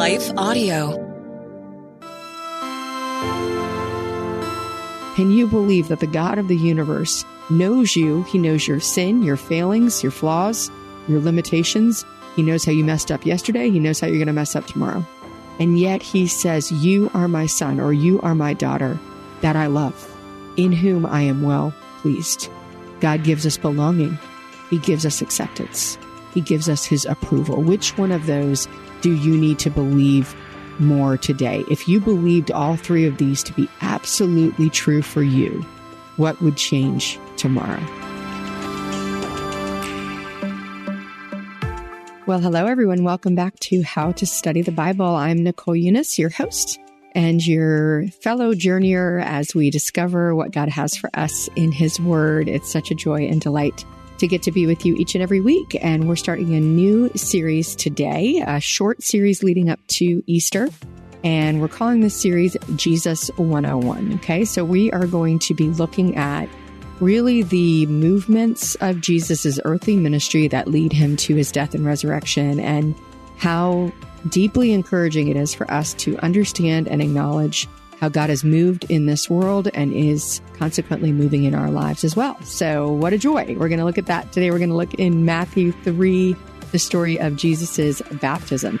Life Audio. Can you believe that the God of the universe knows you? He knows your sin, your failings, your flaws, your limitations. He knows how you messed up yesterday. He knows how you're going to mess up tomorrow. And yet he says, You are my son or you are my daughter that I love, in whom I am well pleased. God gives us belonging. He gives us acceptance. He gives us his approval. Which one of those do you need to believe more today? If you believed all three of these to be absolutely true for you, what would change tomorrow? Well, hello, everyone. Welcome back to How to Study the Bible. I'm Nicole Unice, your host and your fellow journeyer as we discover what God has for us in His Word. It's such a joy and delight to get to be with you each and every week. And we're starting a new series today, a short series leading up to Easter. And we're calling this series Jesus 101. Okay. So we are going to be looking at really the movements of Jesus's earthly ministry that lead him to his death and resurrection and how deeply encouraging it is for us to understand and acknowledge how God has moved in this world and is consequently moving in our lives as well. So, what a joy. We're going to look at that today. We're going to look in Matthew 3, the story of Jesus's baptism.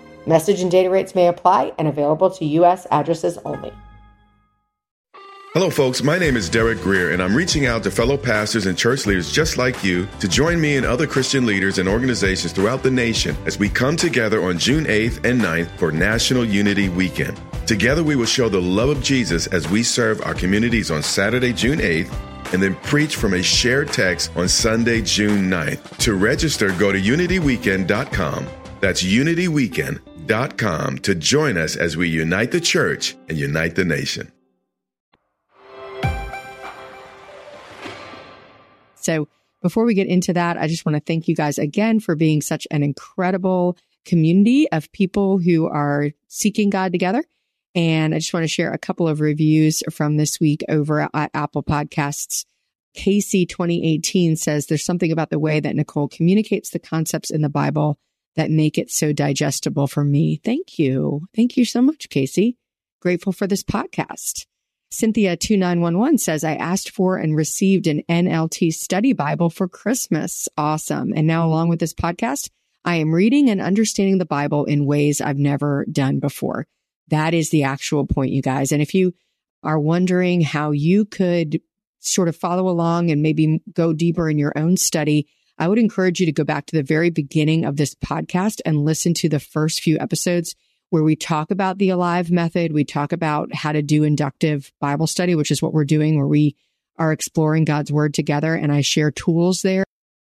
Message and data rates may apply and available to U.S. addresses only. Hello, folks. My name is Derek Grier, and I'm reaching out to fellow pastors and church leaders just like you to join me and other Christian leaders and organizations throughout the nation as we come together on June 8th and 9th for National Unity Weekend. Together, we will show the love of Jesus as we serve our communities on Saturday, June 8th, and then preach from a shared text on Sunday, June 9th. To register, go to unityweekend.com. That's unityweekend.com to join us as we unite the church and unite the nation. So, before we get into that, I just want to thank you guys again for being such an incredible community of people who are seeking God together. And I just want to share a couple of reviews from this week over at Apple Podcasts. Casey 2018 says there's something about the way that Nicole communicates the concepts in the Bible that make it so digestible for me. Thank you. Thank you so much, Casey. Grateful for this podcast. Cynthia 2911 says, I asked for and received an NLT study Bible for Christmas. Awesome. And now along with this podcast, I am reading and understanding the Bible in ways I've never done before. That is the actual point, you guys. And if you are wondering how you could sort of follow along and maybe go deeper in your own study, I would encourage you to go back to the very beginning of this podcast and listen to the first few episodes where we talk about the alive method. We talk about how to do inductive Bible study, which is what we're doing, where we are exploring God's word together. And I share tools there.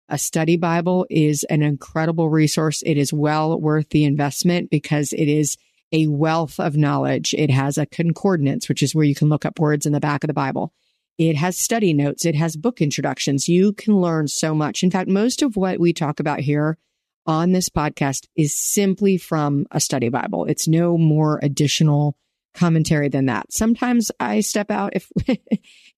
A study Bible is an incredible resource. It is well worth the investment because it is a wealth of knowledge. It has a concordance, which is where you can look up words in the back of the Bible. It has study notes. It has book introductions. You can learn so much. In fact, most of what we talk about here on this podcast is simply from a study Bible. It's no more additional commentary than that. Sometimes I step out if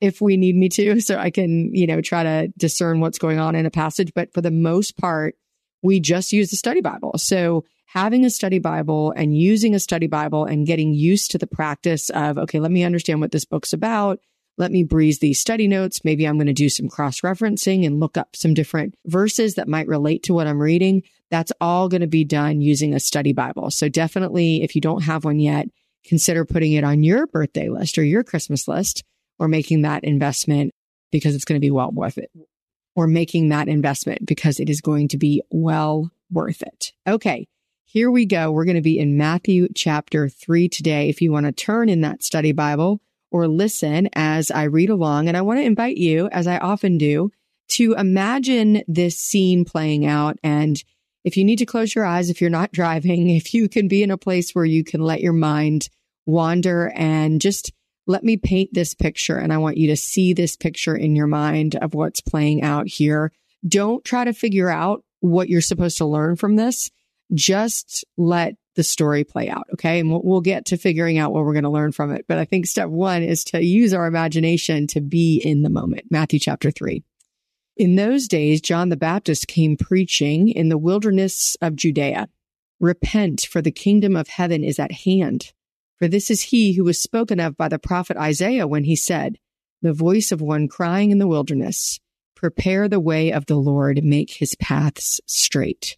if we need me to so I can, you know, try to discern what's going on in a passage, but for the most part, we just use the study Bible. So having a study Bible and using a study Bible and getting used to the practice of okay, let me understand what this book's about. Let me breeze these study notes. Maybe I'm going to do some cross referencing and look up some different verses that might relate to what I'm reading. That's all going to be done using a study Bible. So definitely, if you don't have one yet, consider putting it on your birthday list or your Christmas list or making that investment because it's going to be well worth it or making that investment because it is going to be well worth it. Okay. Here we go. We're going to be in Matthew chapter three today. If you want to turn in that study Bible or listen as I read along, and I want to invite you, as I often do, to imagine this scene playing out. And if you need to close your eyes, if you're not driving, if you can be in a place where you can let your mind wander and just let me paint this picture. And I want you to see this picture in your mind of what's playing out here. Don't try to figure out what you're supposed to learn from this just let the story play out. Okay. And we'll, we'll get to figuring out what we're going to learn from it. But I think step one is to use our imagination to be in the moment. Matthew chapter three. In those days, John the Baptist came preaching in the wilderness of Judea. Repent, for the kingdom of heaven is at hand. For this is he who was spoken of by the prophet Isaiah when he said, The voice of one crying in the wilderness, Prepare the way of the Lord, make his paths straight.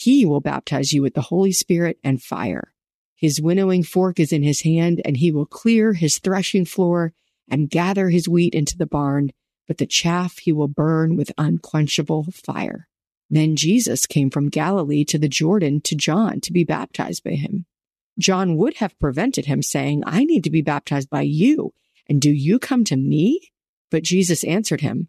He will baptize you with the Holy Spirit and fire. His winnowing fork is in his hand, and he will clear his threshing floor and gather his wheat into the barn, but the chaff he will burn with unquenchable fire. Then Jesus came from Galilee to the Jordan to John to be baptized by him. John would have prevented him, saying, I need to be baptized by you, and do you come to me? But Jesus answered him,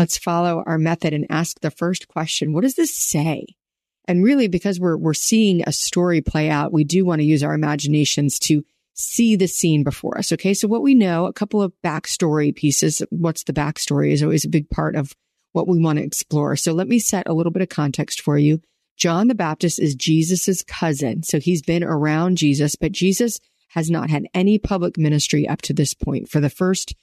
Let's follow our method and ask the first question. What does this say? And really, because we're, we're seeing a story play out, we do want to use our imaginations to see the scene before us. Okay. So what we know, a couple of backstory pieces. What's the backstory is always a big part of what we want to explore. So let me set a little bit of context for you. John the Baptist is Jesus's cousin. So he's been around Jesus, but Jesus has not had any public ministry up to this point. For the first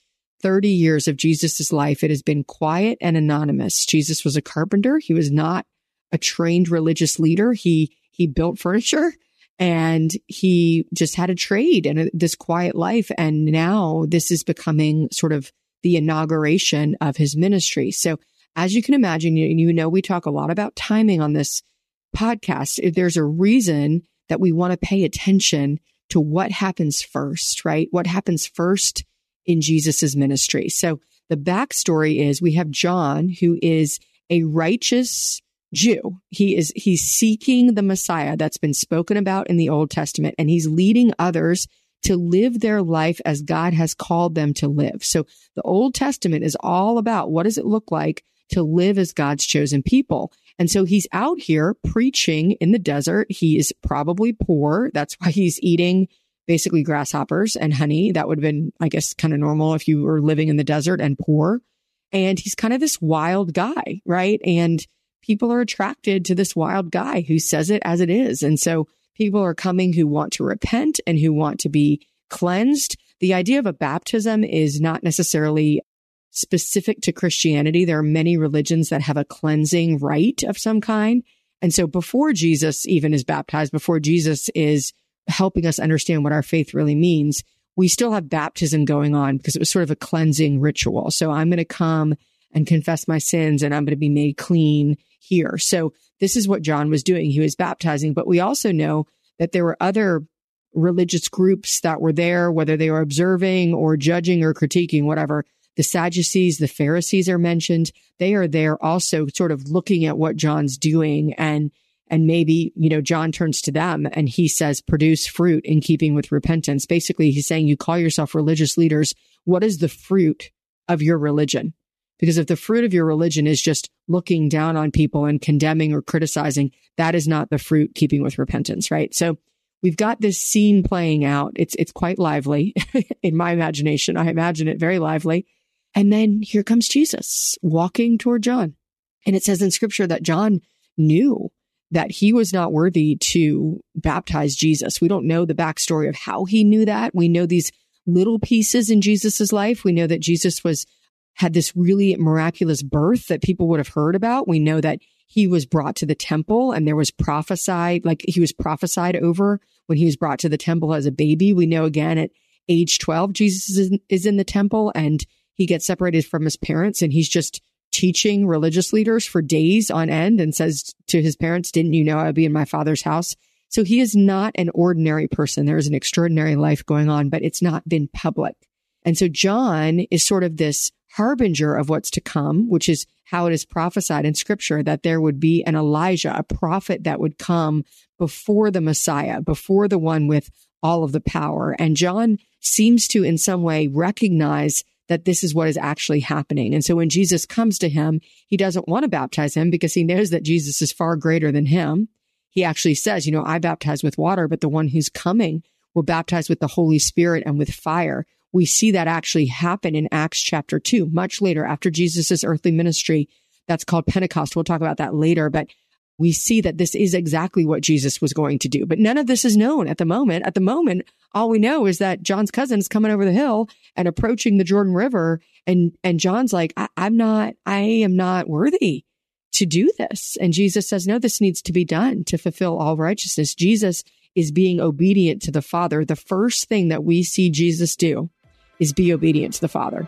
30 years of Jesus' life, it has been quiet and anonymous. Jesus was a carpenter. He was not a trained religious leader. He, he built furniture and he just had a trade and this quiet life. And now this is becoming sort of the inauguration of his ministry. So as you can imagine, you, you know, we talk a lot about timing on this podcast. There's a reason that we want to pay attention to what happens first, right? What happens first in Jesus's ministry. So the backstory is we have John, who is a righteous Jew. He is, he's seeking the Messiah that's been spoken about in the Old Testament, and he's leading others to live their life as God has called them to live. So the Old Testament is all about what does it look like to live as God's chosen people. And so he's out here preaching in the desert. He is probably poor. That's why he's eating basically grasshoppers and honey. That would have been, I guess, kind of normal if you were living in the desert and poor. And he's kind of this wild guy, right? And people are attracted to this wild guy who says it as it is. And so people are coming who want to repent and who want to be cleansed. The idea of a baptism is not necessarily specific to Christianity. There are many religions that have a cleansing rite of some kind. And so before Jesus even is baptized, before Jesus is helping us understand what our faith really means, we still have baptism going on because it was sort of a cleansing ritual. So I'm going to come and confess my sins and I'm going to be made clean here. So this is what John was doing. He was baptizing, but we also know that there were other religious groups that were there, whether they were observing or judging or critiquing, whatever. The Sadducees, the Pharisees are mentioned. They are there also sort of looking at what John's doing and and maybe, you know, John turns to them and he says, produce fruit in keeping with repentance. Basically, he's saying, you call yourself religious leaders. What is the fruit of your religion? Because if the fruit of your religion is just looking down on people and condemning or criticizing, that is not the fruit keeping with repentance, right? So we've got this scene playing out. It's, it's quite lively in my imagination. I imagine it very lively. And then here comes Jesus walking toward John. And it says in scripture that John knew that he was not worthy to baptize Jesus. We don't know the backstory of how he knew that. We know these little pieces in Jesus's life. We know that Jesus was had this really miraculous birth that people would have heard about. We know that he was brought to the temple and there was prophesied, like he was prophesied over when he was brought to the temple as a baby. We know again at age 12, Jesus is in, is in the temple and he gets separated from his parents and he's just teaching religious leaders for days on end and says to his parents, didn't you know I would be in my father's house? So he is not an ordinary person. There is an extraordinary life going on, but it's not been public. And so John is sort of this harbinger of what's to come, which is how it is prophesied in scripture that there would be an Elijah, a prophet that would come before the Messiah, before the one with all of the power. And John seems to in some way recognize that this is what is actually happening. And so when Jesus comes to him, he doesn't want to baptize him because he knows that Jesus is far greater than him. He actually says, you know, I baptize with water, but the one who's coming will baptize with the Holy Spirit and with fire we see that actually happen in Acts chapter two, much later after Jesus' earthly ministry. That's called Pentecost. We'll talk about that later, but we see that this is exactly what Jesus was going to do. But none of this is known at the moment. At the moment, all we know is that John's cousin is coming over the hill and approaching the Jordan River. And, and John's like, I, I'm not, I am not worthy to do this. And Jesus says, no, this needs to be done to fulfill all righteousness. Jesus is being obedient to the Father. The first thing that we see Jesus do is be obedient to the Father.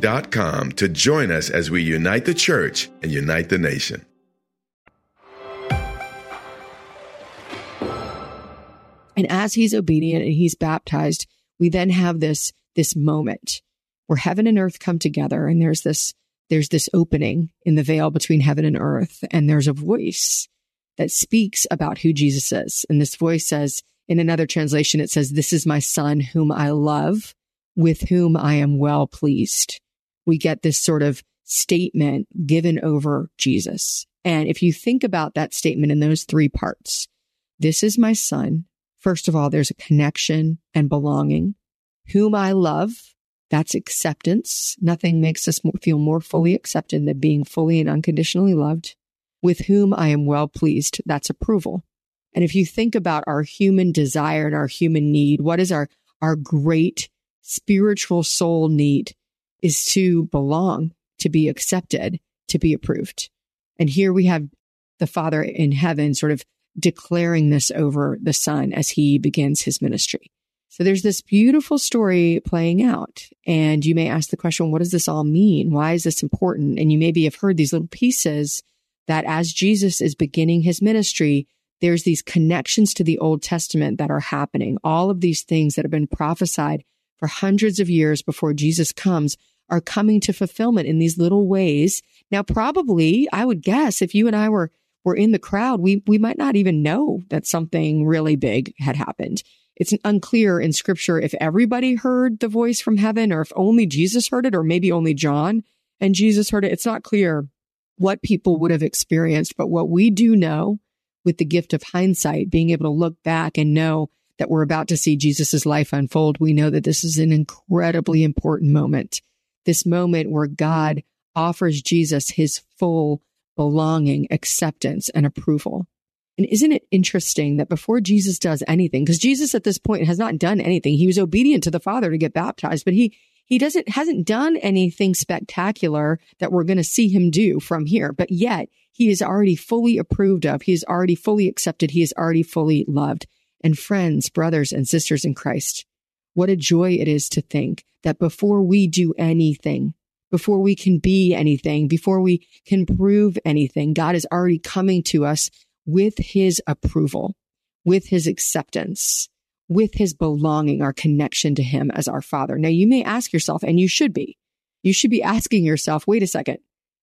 to join us as we unite the church and unite the nation. And as he's obedient and he's baptized, we then have this, this moment where heaven and earth come together and there's this, there's this opening in the veil between heaven and earth and there's a voice that speaks about who Jesus is. And this voice says, in another translation, it says, This is my son whom I love, with whom I am well pleased. We get this sort of statement given over Jesus. And if you think about that statement in those three parts, this is my son. First of all, there's a connection and belonging, whom I love. That's acceptance. Nothing makes us feel more fully accepted than being fully and unconditionally loved. With whom I am well pleased. That's approval. And if you think about our human desire and our human need, what is our, our great spiritual soul need is to belong, to be accepted, to be approved. And here we have the Father in heaven sort of declaring this over the Son as he begins his ministry. So there's this beautiful story playing out. And you may ask the question, what does this all mean? Why is this important? And you maybe have heard these little pieces that as Jesus is beginning his ministry, there's these connections to the Old Testament that are happening. All of these things that have been prophesied for hundreds of years before Jesus comes are coming to fulfillment in these little ways. Now, probably, I would guess if you and I were, were in the crowd, we, we might not even know that something really big had happened. It's unclear in scripture if everybody heard the voice from heaven or if only Jesus heard it or maybe only John and Jesus heard it. It's not clear what people would have experienced, but what we do know with the gift of hindsight, being able to look back and know that we're about to see Jesus' life unfold, we know that this is an incredibly important moment. This moment where God offers Jesus his full belonging, acceptance, and approval. And isn't it interesting that before Jesus does anything, because Jesus at this point has not done anything, he was obedient to the Father to get baptized, but he he doesn't hasn't done anything spectacular that we're going to see him do from here. But yet he is already fully approved of. He is already fully accepted. He is already fully loved. And friends, brothers and sisters in Christ, what a joy it is to think that before we do anything, before we can be anything, before we can prove anything, God is already coming to us with his approval, with his acceptance, with his belonging, our connection to him as our father. Now you may ask yourself, and you should be, you should be asking yourself, wait a second.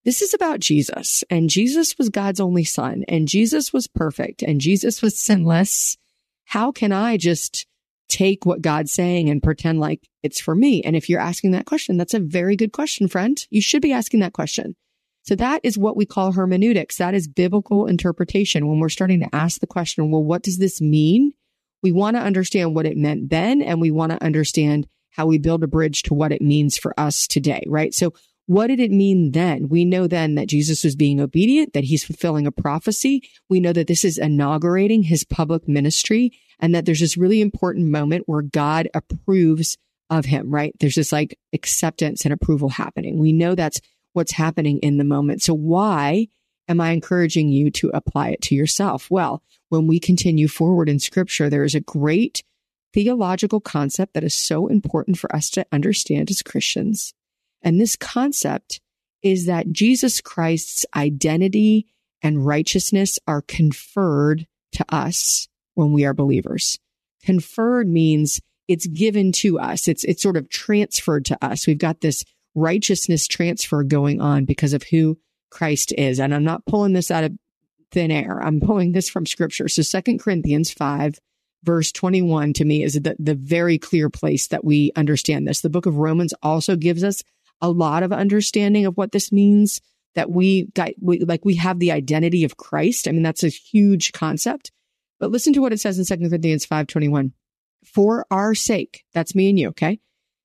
This is about Jesus and Jesus was God's only son and Jesus was perfect and Jesus was sinless. How can I just take what God's saying and pretend like it's for me? And if you're asking that question, that's a very good question, friend. You should be asking that question. So that is what we call hermeneutics. That is biblical interpretation. When we're starting to ask the question, well, what does this mean? We want to understand what it meant then, and we want to understand how we build a bridge to what it means for us today, right? So what did it mean then? We know then that Jesus was being obedient, that he's fulfilling a prophecy. We know that this is inaugurating his public ministry and that there's this really important moment where God approves of him, right? There's this like acceptance and approval happening. We know that's what's happening in the moment. So why am I encouraging you to apply it to yourself? Well, when we continue forward in scripture, there is a great theological concept that is so important for us to understand as Christians. And this concept is that Jesus Christ's identity and righteousness are conferred to us when we are believers. Conferred means it's given to us. It's, it's sort of transferred to us. We've got this righteousness transfer going on because of who Christ is. And I'm not pulling this out of thin air. I'm pulling this from scripture. So second Corinthians 5 verse 21 to me is the, the very clear place that we understand this. The book of Romans also gives us a lot of understanding of what this means that we got, we, like we have the identity of Christ. I mean, that's a huge concept. But listen to what it says in Second Corinthians 5:21. For our sake, that's me and you, okay?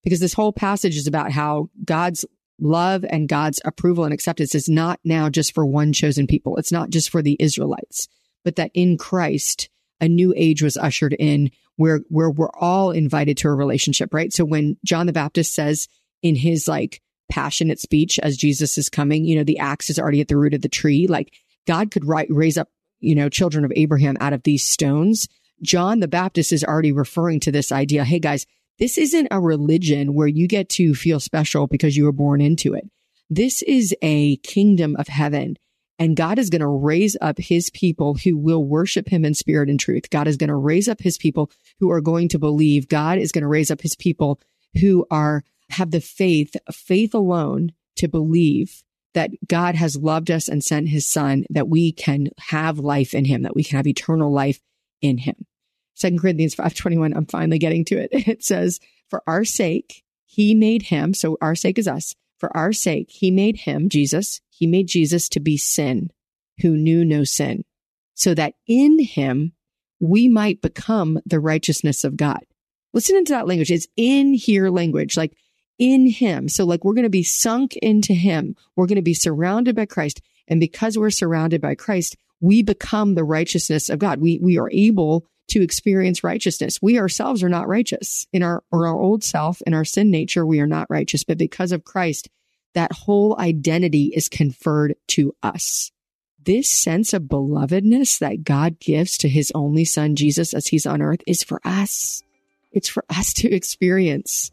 because this whole passage is about how God's love and God's approval and acceptance is not now just for one chosen people. It's not just for the Israelites, but that in Christ, a new age was ushered in where, where we're all invited to a relationship, right? So when John the Baptist says in his like passionate speech as Jesus is coming, you know, the axe is already at the root of the tree. Like God could ri- raise up, you know, children of Abraham out of these stones. John the Baptist is already referring to this idea. Hey guys, this isn't a religion where you get to feel special because you were born into it. This is a kingdom of heaven. And God is going to raise up his people who will worship him in spirit and truth. God is going to raise up his people who are going to believe. God is going to raise up his people who are, have the faith, faith alone to believe that God has loved us and sent his son, that we can have life in him, that we can have eternal life in him. Second Corinthians 5:21, I'm finally getting to it. It says, "For our sake he made him, so our sake is us. For our sake he made him, Jesus, he made Jesus to be sin, who knew no sin, so that in him we might become the righteousness of God." Listen into that language. It's in here language. Like in him. So like we're going to be sunk into him. We're going to be surrounded by Christ. And because we're surrounded by Christ, we become the righteousness of God. We, we are able to experience righteousness. We ourselves are not righteous in our, or our old self, in our sin nature. We are not righteous, but because of Christ, that whole identity is conferred to us. This sense of belovedness that God gives to his only son, Jesus, as he's on earth is for us. It's for us to experience.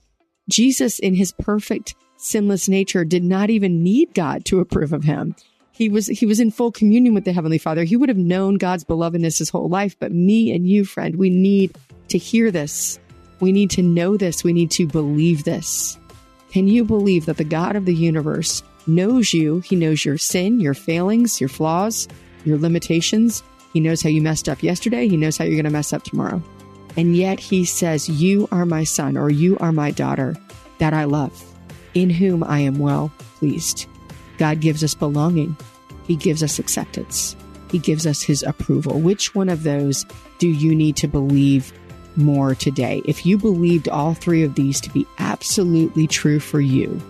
Jesus, in his perfect, sinless nature, did not even need God to approve of him. He was, he was in full communion with the Heavenly Father. He would have known God's belovedness his whole life. But me and you, friend, we need to hear this. We need to know this. We need to believe this. Can you believe that the God of the universe knows you? He knows your sin, your failings, your flaws, your limitations. He knows how you messed up yesterday. He knows how you're going to mess up tomorrow. And yet he says, You are my son or you are my daughter that I love, in whom I am well pleased. God gives us belonging. He gives us acceptance. He gives us his approval. Which one of those do you need to believe more today? If you believed all three of these to be absolutely true for you,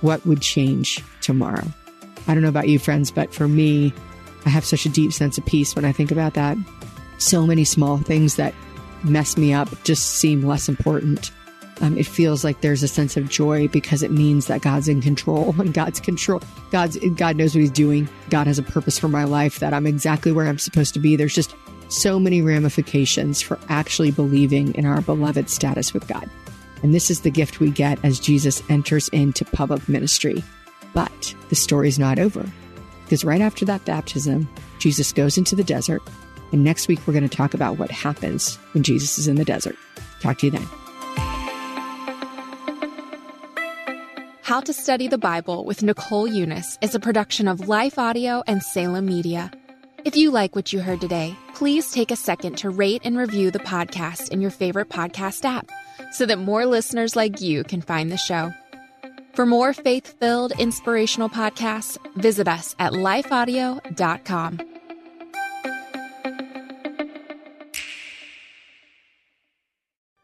what would change tomorrow? I don't know about you, friends, but for me, I have such a deep sense of peace when I think about that. So many small things that mess me up just seem less important. Um, it feels like there's a sense of joy because it means that God's in control and God's control. God's God knows what He's doing. God has a purpose for my life that I'm exactly where I'm supposed to be. There's just so many ramifications for actually believing in our beloved status with God. And this is the gift we get as Jesus enters into public ministry. But the story's not over because right after that baptism, Jesus goes into the desert and next week, we're going to talk about what happens when Jesus is in the desert. Talk to you then. How to Study the Bible with Nicole Unice is a production of Life Audio and Salem Media. If you like what you heard today, please take a second to rate and review the podcast in your favorite podcast app so that more listeners like you can find the show. For more faith filled, inspirational podcasts, visit us at lifeaudio.com.